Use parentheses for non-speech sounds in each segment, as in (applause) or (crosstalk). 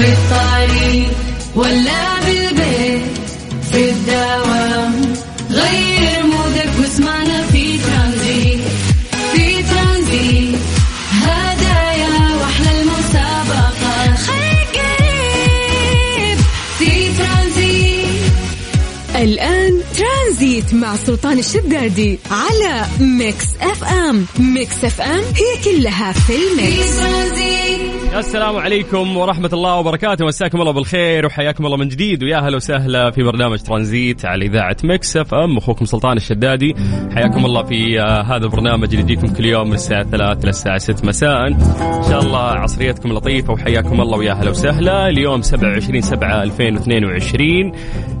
في الطريق ولا بالبيت في الدوام. مع سلطان الشدادي على Mix FM. Mix FM هي كلها في ال mix. السلام عليكم ورحمة الله وبركاته. مساكم الله بالخير وحياكم الله من جديد. ويا هلا وسهلا في برنامج ترانزيت على إذاعة Mix FM. أخوكم سلطان الشدادي. حياكم الله في آه، هذا البرنامج اللي يجيكم كل يوم من الساعة 3 للساعة 6 مساء. إن شاء الله عصريتكم لطيفة وحياكم الله ويا هلا وسهلا. اليوم 27 7 2022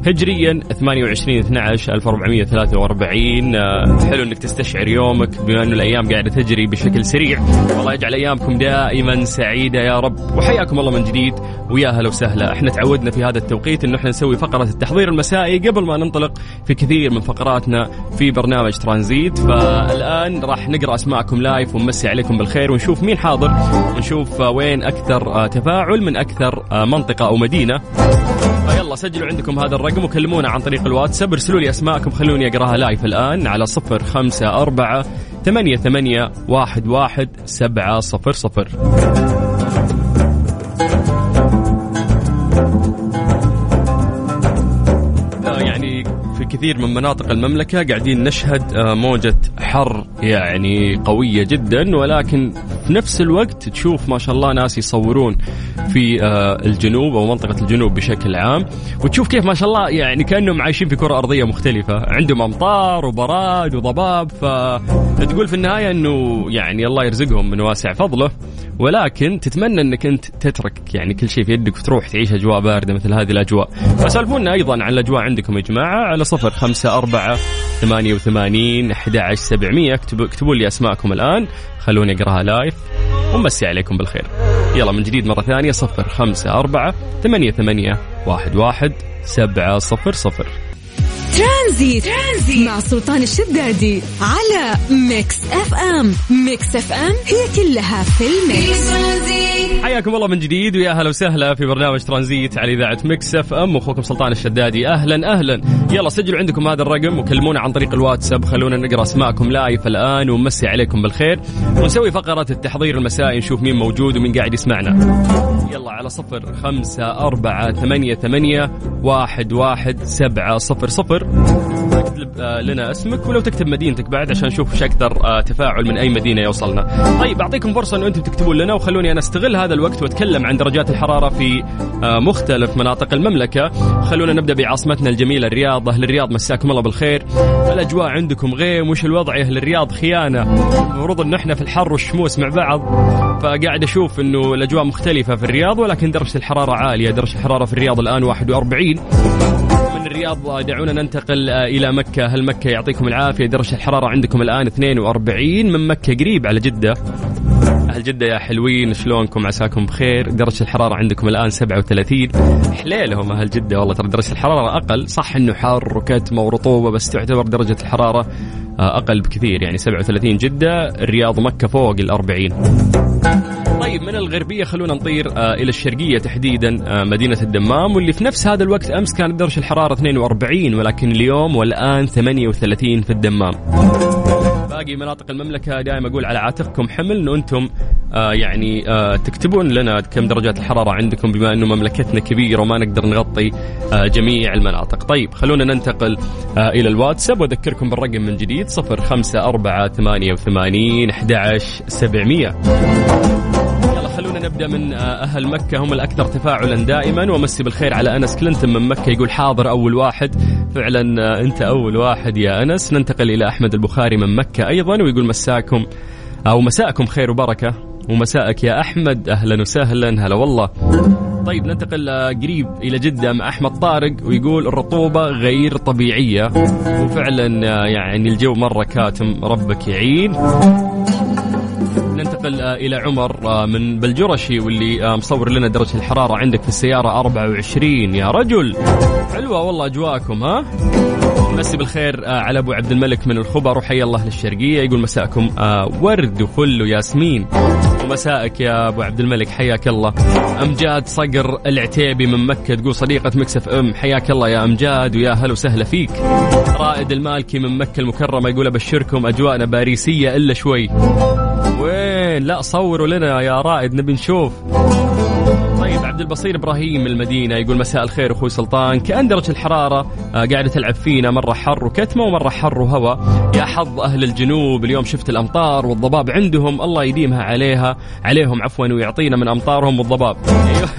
هجريا 28 12 1400 843 آه، حلو إنك تستشعر يومك بما انه الأيام قاعدة تجري بشكل سريع. والله يجعل أيامكم دائما سعيدة يا رب. وحياكم الله من جديد. ويا هلا وسهلا. إحنا تعودنا في هذا التوقيت انه إحنا نسوي فقرة التحضير المسائي قبل ما ننطلق في كثير من فقراتنا في برنامج ترانزيت. فالآن راح نقرأ أسماءكم live ونمسي عليكم بالخير ونشوف مين حاضر. ونشوف وين أكثر آه، تفاعل من أكثر آه، منطقة أو مدينة. فيلا سجلوا عندكم هذا الرقم وكلمونا عن طريق الواتساب. ارسلوا لي أسماءكم خلوا خلوني أقراها live الآن على صفر خمسة أربعة ثمانية ثمانية واحد واحد سبعة صفر صفر. كثير من مناطق المملكة قاعدين نشهد آه، موجة حر يعني قوية جدا ولكن في نفس الوقت تشوف ما شاء الله ناس يصورون في آه، الجنوب أو منطقة الجنوب بشكل عام وتشوف كيف ما شاء الله يعني كأنهم عايشين في كرة أرضية مختلفة عندهم أمطار وبراد وضباب فتقول في النهاية أنه يعني الله يرزقهم من واسع فضله. ولكن تتمنى انك انت تترك يعني كل شيء في يدك وتروح تعيش أجواء باردة مثل هذه الأجواء. فسالفونا أيضا عن الأجواء عندكم يا جماعة على صفر خمسة أربعة ثمانية وثمانين أحد عشر سبعمية. اكتبوا, اكتبوا لي أسماءكم الآن خلوني أقرأها live ومسي عليكم بالخير. يلا من جديد مرة ثانية صفر خمسة أربعة ثمانية ثمانية واحد واحد سبعة صفر صفر. ترانزيت, ترانزيت. مع سلطان الشدادي على Mix FM. Mix FM هي كلها في ال mix. ترانزيت. حياكم الله من جديد ويا هلا وسهلا في برنامج ترانزيت على إذاعة Mix FM. أخوكم سلطان الشدادي. أهلا أهلا. يلا سجلوا عندكم هذا الرقم وكلمونا عن طريق الواتساب. خلونا نقرأ أسماءكم live الآن ونمسي عليكم بالخير. ونسوي فقرة التحضير المسائي نشوف مين موجود ومين قاعد يسمعنا. يلا على صفر خمسة أربعة ثمانية ثمانية واحد واحد سبعة صفر صفر. اكتب آه، لنا اسمك ولو تكتب مدينتك بعد عشان نشوف وش أكثر آه، تفاعل من أي مدينة يوصلنا. طيب أعطيكم فرصة إنه أنتم تكتبون لنا وخلوني أنا أستغل هذا الوقت وأتكلم عن درجات الحرارة في آه، مختلف مناطق المملكة. خلونا نبدأ بعاصمتنا الجميلة الرياض، أهل الرياض مساكم الله بالخير. الأجواء عندكم غيم وش الوضع يا أهل الرياض خيانة. المفروض إن إحنا في الحر والشموس مع بعض فقاعد أشوف إنه الأجواء مختلفة في الرياض ولكن درجة الحرارة عالية، درجة الحرارة في الرياض الآن 41 من الرياض دعونا ننتقل آه، إلى مكة. هل مكة يعطيكم العافية؟ درجة الحرارة عندكم الآن 42 من مكة قريب على جدة. أهل جدة يا حلوين شلونكم؟ عساكم بخير. درجة الحرارة عندكم الآن 37 حليلهم أهل جدة والله ترى درجة الحرارة أقل. صح إنه حار وكتمة ورطوبة بس تعتبر درجة الحرارة آه، أقل بكثير. يعني 37 جدة الرياض مكة فوق ال 40 طيب من الغربية خلونا نطير آه إلى الشرقية تحديدا آه مدينة الدمام واللي في نفس هذا الوقت أمس كانت درجة الحرارة 42 ولكن اليوم والآن 38 في الدمام. باقي مناطق المملكة دائما أقول على عاتقكم حمل أنه أنتم آه يعني آه تكتبون لنا كم درجات الحرارة عندكم بما أنه مملكتنا كبيرة وما نقدر نغطي آه جميع المناطق. طيب خلونا ننتقل آه إلى الواتساب. وأذكركم بالرقم من جديد 05488 11700 يلا خلونا نبدأ من آه، أهل مكة. هم الأكثر تفاعلا دائما ومسي بالخير على أنس كلينتون من مكة يقول حاضر أول واحد. فعلا آه، أنت أول واحد يا أنس. ننتقل إلى أحمد البخاري من مكة أيضا ويقول مساكم أو مساءكم خير وبركة. ومساءك يا أحمد. أهلا وسهلا. هلا والله. طيب ننتقل آه، قريب إلى جدة مع أحمد طارق ويقول الرطوبة غير طبيعية. وفعلا آه، يعني الجو مرة كاتم ربك يعين. ننتقل آه، إلى عمر آه، من بلجرشي واللي آه، مصور لنا درجة الحرارة عندك في السيارة 24 يا رجل! حلوة والله أجواءكم ها؟ مسي بالخير على أبو عبد الملك من الخبر وحيا الله للشرقية. يقول مساءكم ورد وفل وياسمين ومساءك يا أبو عبد الملك حياك الله. أمجاد صقر العتيبي من مكة تقول صديقة Mix FM حياك الله يا أمجاد ويا هلا وسهلا فيك. رائد المالكي من مكة المكرمة يقول أبشركم أجواءنا باريسية إلا شوي. لا صوروا لنا يا رائد نبي نشوف. عبد البصير إبراهيم من المدينة يقول مساء الخير أخوي سلطان. كأن درجة الحرارة آه، قاعدة تلعب فينا. مرة حر وكتمة ومرة حر وهواء. يا حظ أهل الجنوب اليوم شفت الأمطار والضباب عندهم. الله يديمها عليها. عليهم عفوا ويعطينا من أمطارهم والضباب.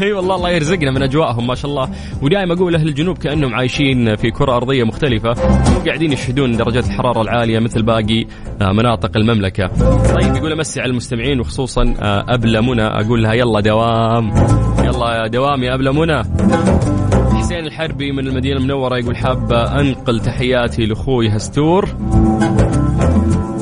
اي والله الله يرزقنا من أجواءهم ما شاء الله. ودائما أقول أهل الجنوب كأنهم عايشين في كرة أرضية مختلفة. مو قاعدين يشهدون درجات الحرارة العالية مثل باقي آه، مناطق المملكة. طيب يقول أمسي على المستمعين وخصوصا آه، أبلة منى. أقول لها يلا دوام. يلا يا دوام يا أبلة منى. حسين الحربي من المدينة المنورة يقول حابة أنقل تحياتي لأخوي هستور.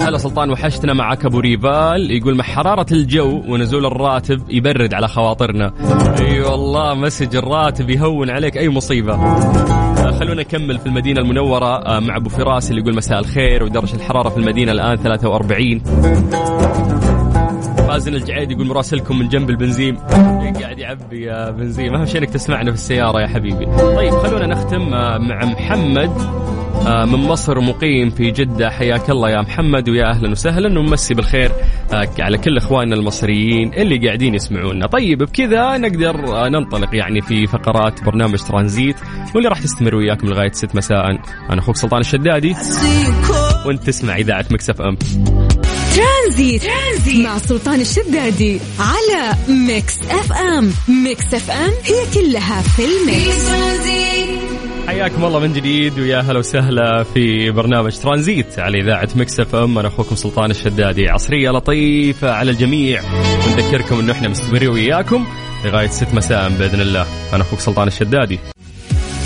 هلا سلطان وحشتنا معك أبو ريفال يقول مع حرارة الجو ونزول الراتب يبرد على خواطرنا. أي والله مسج الراتب يهون عليك أي مصيبة. آه، خلونا نكمل في المدينة المنورة آه، مع أبو فراس اللي يقول مساء الخير ودرجة الحرارة في المدينة الآن 43 مازن الجعيد يقول مراسلكم من جنب البنزين. قاعد يعبي يا بنزين. اهم شيء إنك تسمعنا في السيارة يا حبيبي. طيب خلونا نختم آه، مع محمد آه، من مصر مقيم في جدة. حياك الله يا محمد ويا أهلا وسهلا ومسي بالخير آه، على كل إخواننا المصريين اللي قاعدين يسمعونا. طيب بكذا نقدر ننطلق يعني في فقرات برنامج ترانزيت واللي راح تستمر وياكم لغاية 6 مساء. أنا أخوك سلطان الشدادي وأنت تسمع إذاعة Mix FM. ترانزيت. ترانزيت مع سلطان الشدادي على Mix FM. Mix FM هي كلها في ال mix. حياكم الله من جديد ويا هلا وسهلا في برنامج ترانزيت على إذاعة Mix FM. أنا أخوكم سلطان الشدادي. عصرية لطيفة على الجميع. ونذكركم إنه إحنا مستمرين وياكم لغاية 6 مساء بإذن الله. أنا أخوك سلطان الشدادي.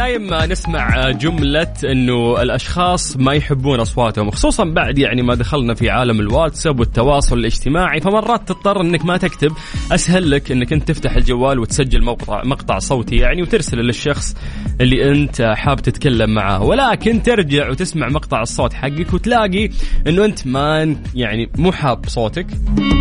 دايم نسمع جملة إنه الأشخاص ما يحبون أصواتهم خصوصا بعد يعني ما دخلنا في عالم الواتساب والتواصل الاجتماعي فمرات تضطر إنك ما تكتب. أسهل لك إنك أنت تفتح الجوال وتسجل مقطع مقطع صوتي يعني وترسله للشخص اللي أنت حاب تتكلم معاه. ولكن ترجع وتسمع مقطع الصوت حقك وتلاقي إنه أنت ما يعني مو حاب صوتك.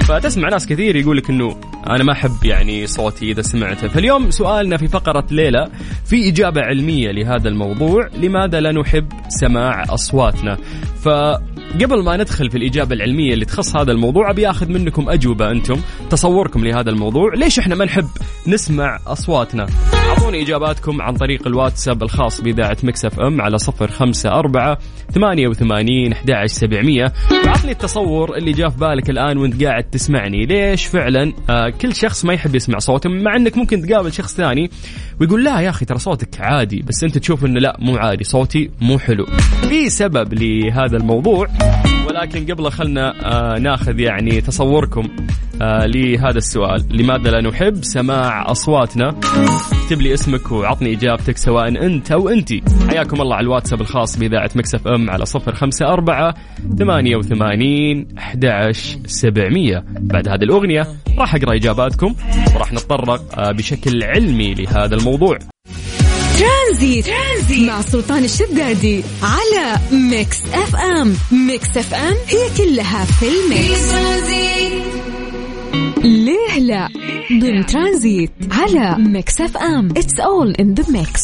فتسمع ناس كثير يقول لك إنه أنا ما أحب يعني صوتي إذا سمعته. فاليوم سؤالنا في فقرة ليلة في إجابة علمية لهذا الموضوع. لماذا لا نحب سماع أصواتنا؟ فقبل ما ندخل في الإجابة العلمية اللي تخص هذا الموضوع أبي آخذ منكم أجوبة أنتم تصوركم لهذا الموضوع. ليش إحنا ما نحب نسمع أصواتنا؟ أعطوني إجاباتكم عن طريق الواتساب الخاص بإذاعة مكسف إم على صفر خمسة أربعة ثمانية وثمانين أحد سبعمية. وعطني التصور اللي جاء في بالك الآن وأنت قاعد تسمعني. ليش فعلا آه كل شخص ما يحب يسمع صوته مع إنك ممكن تقابل شخص ثاني ويقول لا يا أخي ترى صوتك عادي بس أنت تشوف إنه لا مو عادي صوتي مو حلو. في سبب لهذا الموضوع. ولكن قبل خلنا آه ناخذ يعني تصوركم آه لهذا السؤال. لماذا لا نحب سماع أصواتنا؟ اكتب لي اسمك وعطني إجابتك سواء أنت أو أنتي. حياكم الله على الواتساب الخاص بإذاعة Mix FM على صفر خمسة أربعة ثمانية وثمانين سبعمية. بعد هذه الأغنية راح أقرأ إجاباتكم وراح نتطرق آه بشكل علمي لهذا الموضوع. ترانزيت. ترانزيت مع سلطان الشدادي على Mix FM. Mix FM هي كلها في ال mix. ليه لا؟ ضمن ترانزيت على Mix FM. It's all in the mix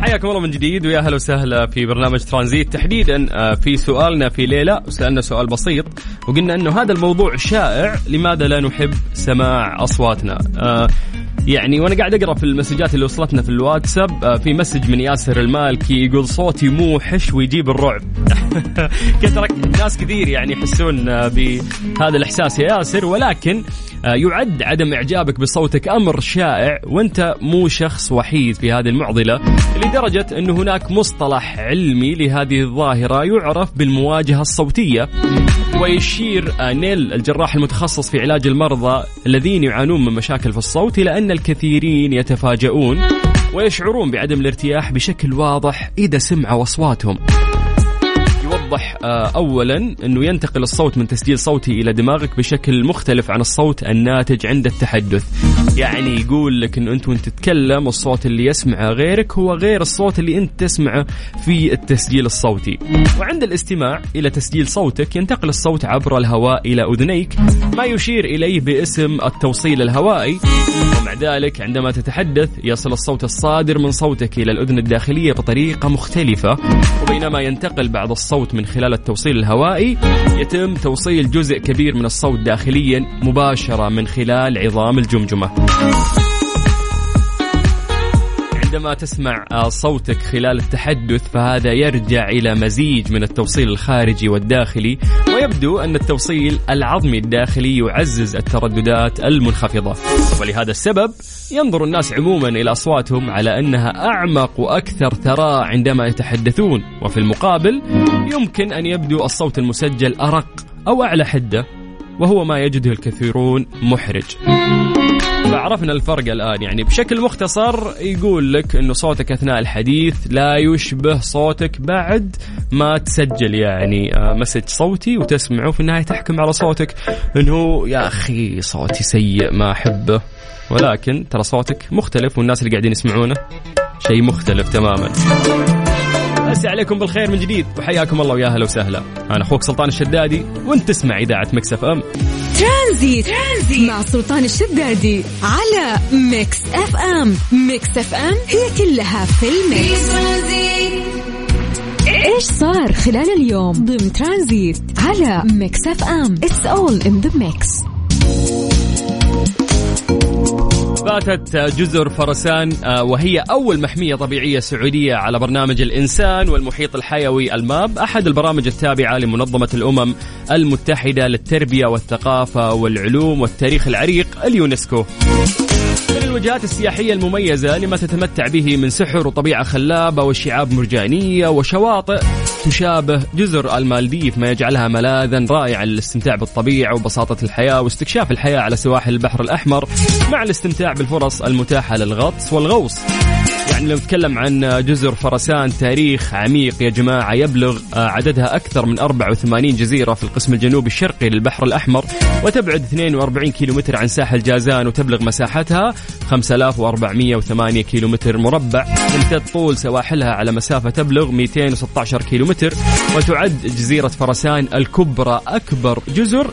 حياكم الله من جديد ويا أهلا وسهلا في برنامج ترانزيت تحديدا آه، في سؤالنا في ليه لا. وسالنا سؤال بسيط. وقلنا إنه هذا الموضوع شائع لماذا لا نحب سماع أصواتنا؟ آه، يعني وأنا قاعد أقرأ في المسجات اللي وصلتنا في الواتساب آه، في message من ياسر المالكي يقول صوتي موحش ويجيب الرعب. (laughs) كثرك ناس كثير يعني يحسون آه، بهذا الإحساس يا ياسر ولكن آه، يعد عدم إعجابك بصوتك أمر شائع وأنت مو شخص وحيد في هذه المعضلة لدرجة انه هناك مصطلح علمي لهذه الظاهرة يعرف بالمواجهة الصوتية. ويشير نيل الجراح المتخصص في علاج المرضى الذين يعانون من مشاكل في الصوت إلى أن الكثيرين يتفاجؤون ويشعرون بعدم الارتياح بشكل واضح إذا سمعوا أصواتهم. يوضح آه، اولا أنه ينتقل الصوت من تسجيل صوتي إلى دماغك بشكل مختلف عن الصوت الناتج عند التحدث. يعني يقول لك إنه أنت وأنت تتكلم الصوت اللي يسمعه غيرك هو غير الصوت اللي أنت تسمعه في التسجيل الصوتي. وعند الاستماع إلى تسجيل صوتك ينتقل الصوت عبر الهواء إلى أذنيك ما يشير إليه باسم التوصيل الهوائي. ومع ذلك عندما تتحدث يصل الصوت الصادر من صوتك إلى الأذن الداخلية بطريقة مختلفة. وبينما ينتقل بعض الصوت من خلال التوصيل الهوائي يتم توصيل جزء كبير من الصوت داخليا مباشرة من خلال عظام الجمجمة. عندما تسمع صوتك خلال التحدث فهذا يرجع إلى مزيج من التوصيل الخارجي والداخلي ويبدو أن التوصيل العظمي الداخلي يعزز الترددات المنخفضة. ولهذا السبب ينظر الناس عموما إلى أصواتهم على أنها أعمق وأكثر ثراء عندما يتحدثون. وفي المقابل يمكن أن يبدو الصوت المسجل أرق أو أعلى حدة وهو ما يجده الكثيرون محرج. فعرفنا الفرق الآن. يعني بشكل مختصر يقول لك أنه صوتك أثناء الحديث لا يشبه صوتك بعد ما تسجل. يعني آه، مسج صوتي وتسمعه في النهاية تحكم على صوتك. أنه يا أخي صوتي سيء ما أحبه. ولكن ترى صوتك مختلف والناس اللي قاعدين يسمعونه شيء مختلف تماما. مسي عليكم بالخير من جديد. وحياكم الله ويا أهلا وسهلا. أنا أخوك سلطان الشدادي وأنت تسمع إذاعة Mix FM. ترانزيت. ترانزيت مع سلطان الشدادي على Mix FM. Mix FM هي كلها في ترانزيت إيش صار خلال اليوم؟ ضمن ترانزيت على Mix FM. It's all in the mix باتت جزر فرسان آه، وهي أول محمية طبيعية سعودية على برنامج الإنسان والمحيط الحيوي ال MAB أحد البرامج التابعة لمنظمة الأمم المتحدة للتربية والثقافة والعلوم والتاريخ العريق اليونسكو. من الوجهات السياحية المميزة لما تتمتع به من سحر وطبيعة خلابة وشعاب مرجانية وشواطئ تشابه جزر المالديف ما يجعلها ملاذا رائعا للاستمتاع بالطبيعة وبساطة الحياة واستكشاف الحياة على سواحل البحر الأحمر مع الاستمتاع بالفرص المتاحة للغطس والغوص. لو نتكلم عن جزر فرسان تاريخ عميق يا جماعة يبلغ آه، عددها أكثر من 84 جزيرة في القسم الجنوبي الشرقي للبحر الأحمر وتبعد 42 كيلومتر عن ساحل جازان وتبلغ مساحتها 5408 كيلومتر مربع. تمتد طول سواحلها على مسافة تبلغ 216 كيلومتر وتعد جزيرة فرسان الكبرى أكبر جزر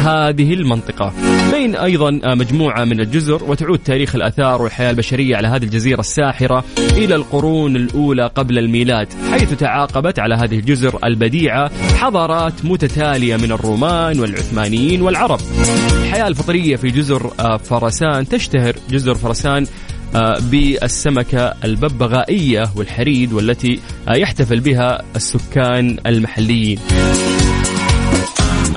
هذه المنطقة. بين أيضا مجموعة من الجزر وتعود تاريخ الأثار والحياة البشرية على هذه الجزيرة الساحرة إلى القرون الأولى قبل الميلاد حيث تعاقبت على هذه الجزر البديعة حضارات متتالية من الرومان والعثمانيين والعرب. الحياة الفطرية في جزر آه، فرسان تشتهر جزر فرسان آه، بالسمكة الببغائية والحريد والتي آه، يحتفل بها السكان المحليين.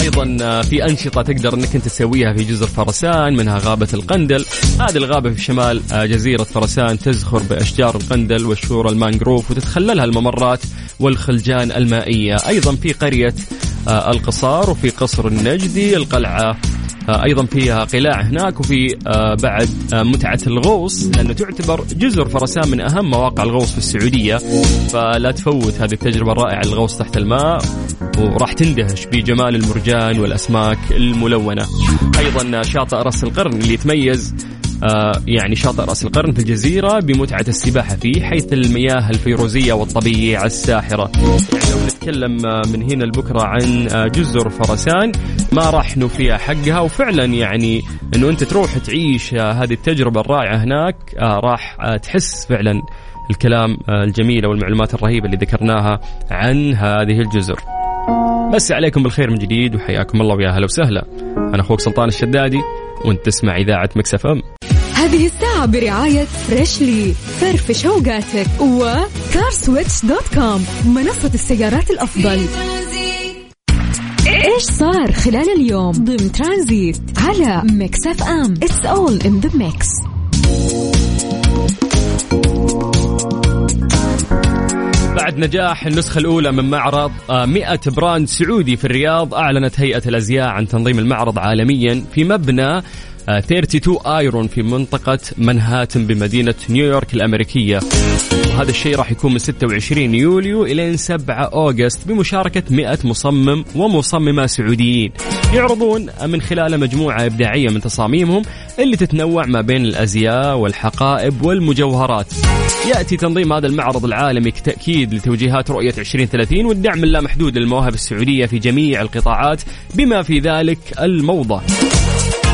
أيضا آه، في أنشطة تقدر إنك أنت تسويها في جزر فرسان منها غابة القندل. هذه الغابة في شمال آه، جزيرة فرسان تزخر بأشجار القندل والشورى المانجروف وتتخللها الممرات والخلجان المائية. أيضا في قرية آه، القصار وفي قصر النجدي القلعة أيضا فيها قلاع هناك وفي بعد متعة الغوص لأنه تعتبر جزر فرسان من أهم مواقع الغوص في السعودية. فلا تفوت هذه التجربة الرائعة للغوص تحت الماء. وراح تندهش بجمال المرجان والأسماك الملونة. أيضا شاطئ رأس القرن اللي يتميز آه، يعني شاطئ رأس القرن في الجزيرة بمتعة السباحة فيه حيث المياه الفيروزية والطبيعه الساحرة. يعني لو نتكلم آه، من هنا لبكرة عن آه، جزر فرسان ما راح نوفيها حقها. وفعلا يعني إنه أنت تروح تعيش هذه التجربة الرائعة هناك راح تحس فعلا الكلام الجميل والمعلومات الرهيبة اللي ذكرناها عن هذه الجزر. مسا عليكم بالخير من جديد وحياكم الله ويا هلا وسهلا. أنا أخوك سلطان الشدادي وأنت تسمع إذاعة Mix FM. هذه الساعة برعاية Freshly فرفش اوقاتك و CarSwitch dot com منصة السيارات الأفضل إيش صار خلال اليوم ضمن ترانزيت على Mix FM it's all in the mix بعد نجاح النسخة الأولى من معرض 100 brand سعودي في الرياض أعلنت هيئة الأزياء عن تنظيم المعرض عالميا في مبنى 32 Iron في منطقة منهاتن بمدينة نيويورك الأمريكية. وهذا الشيء راح يكون من 26 يوليو إلى 7 August بمشاركة 100 مصمم ومصممة سعوديين. يعرضون من خلال مجموعة إبداعية من تصاميمهم اللي تتنوع ما بين الأزياء والحقائب والمجوهرات. يأتي تنظيم هذا المعرض العالمي كتأكيد لتوجيهات رؤية 2030 والدعم اللامحدود للمواهب السعودية في جميع القطاعات بما في ذلك الموضة.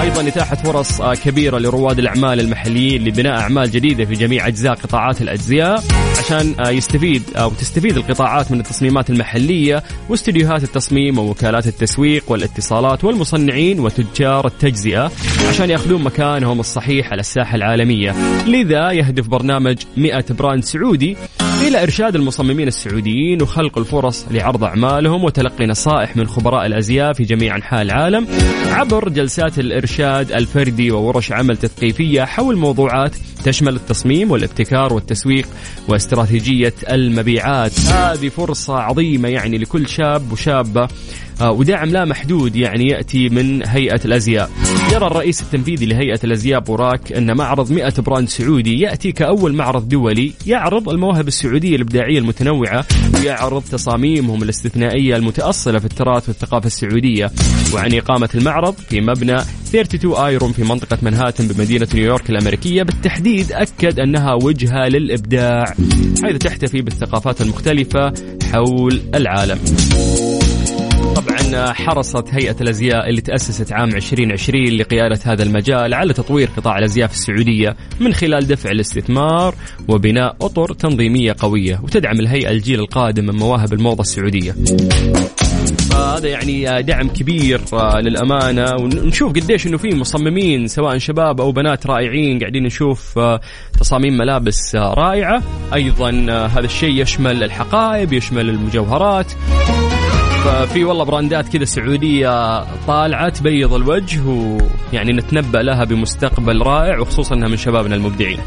أيضا اتاحه فرص كبيرة لرواد الأعمال المحليين لبناء أعمال جديدة في جميع أجزاء قطاعات الازياء عشان يستفيد أو تستفيد القطاعات من التصميمات المحلية واستديوهات التصميم ووكالات التسويق والاتصالات والمصنعين وتجار التجزئة عشان ياخذون مكانهم الصحيح على الساحة العالمية. لذا يهدف برنامج 100 براند سعودي إلى إرشاد المصممين السعوديين وخلق الفرص لعرض أعمالهم وتلقي نصائح من خبراء الأزياء في جميع أنحاء العالم عبر جلسات الإرشاد الفردي وورش عمل تثقيفية حول موضوعات تشمل التصميم والابتكار والتسويق واستراتيجية المبيعات. هذه فرصة عظيمة يعني لكل شاب وشابة ودعم لا محدود يعني يأتي من هيئة الأزياء. يرى الرئيس التنفيذي لهيئة الأزياء بوراك أن معرض 100 brand سعودي يأتي كأول معرض دولي يعرض المواهب السعودية الإبداعية المتنوعة ويعرض تصاميمهم الاستثنائية المتأصلة في التراث والثقافة السعودية. وعن إقامة المعرض في مبنى 32 Iron في منطقة منهاتن بمدينة نيويورك الأمريكية بالتحديد أكد أنها وجهة للإبداع حيث تحتفي بالثقافات المختلفة حول العالم. طبعا حرصت هيئة الأزياء اللي تأسست عام 2020 لقيادة هذا المجال على تطوير قطاع الأزياء في السعودية من خلال دفع الاستثمار وبناء أطر تنظيمية قوية وتدعم الهيئة الجيل القادم من مواهب الموضة السعودية. فهذا يعني دعم كبير للأمانة. ونشوف قديش إنه في مصممين سواء شباب أو بنات رائعين قاعدين نشوف تصاميم ملابس رائعة. أيضا هذا الشيء يشمل الحقائب يشمل المجوهرات. ففي والله براندات كذا سعودية طالعة تبيض الوجه ويعني نتنبأ لها بمستقبل رائع وخصوصا إنها من شبابنا المبدعين.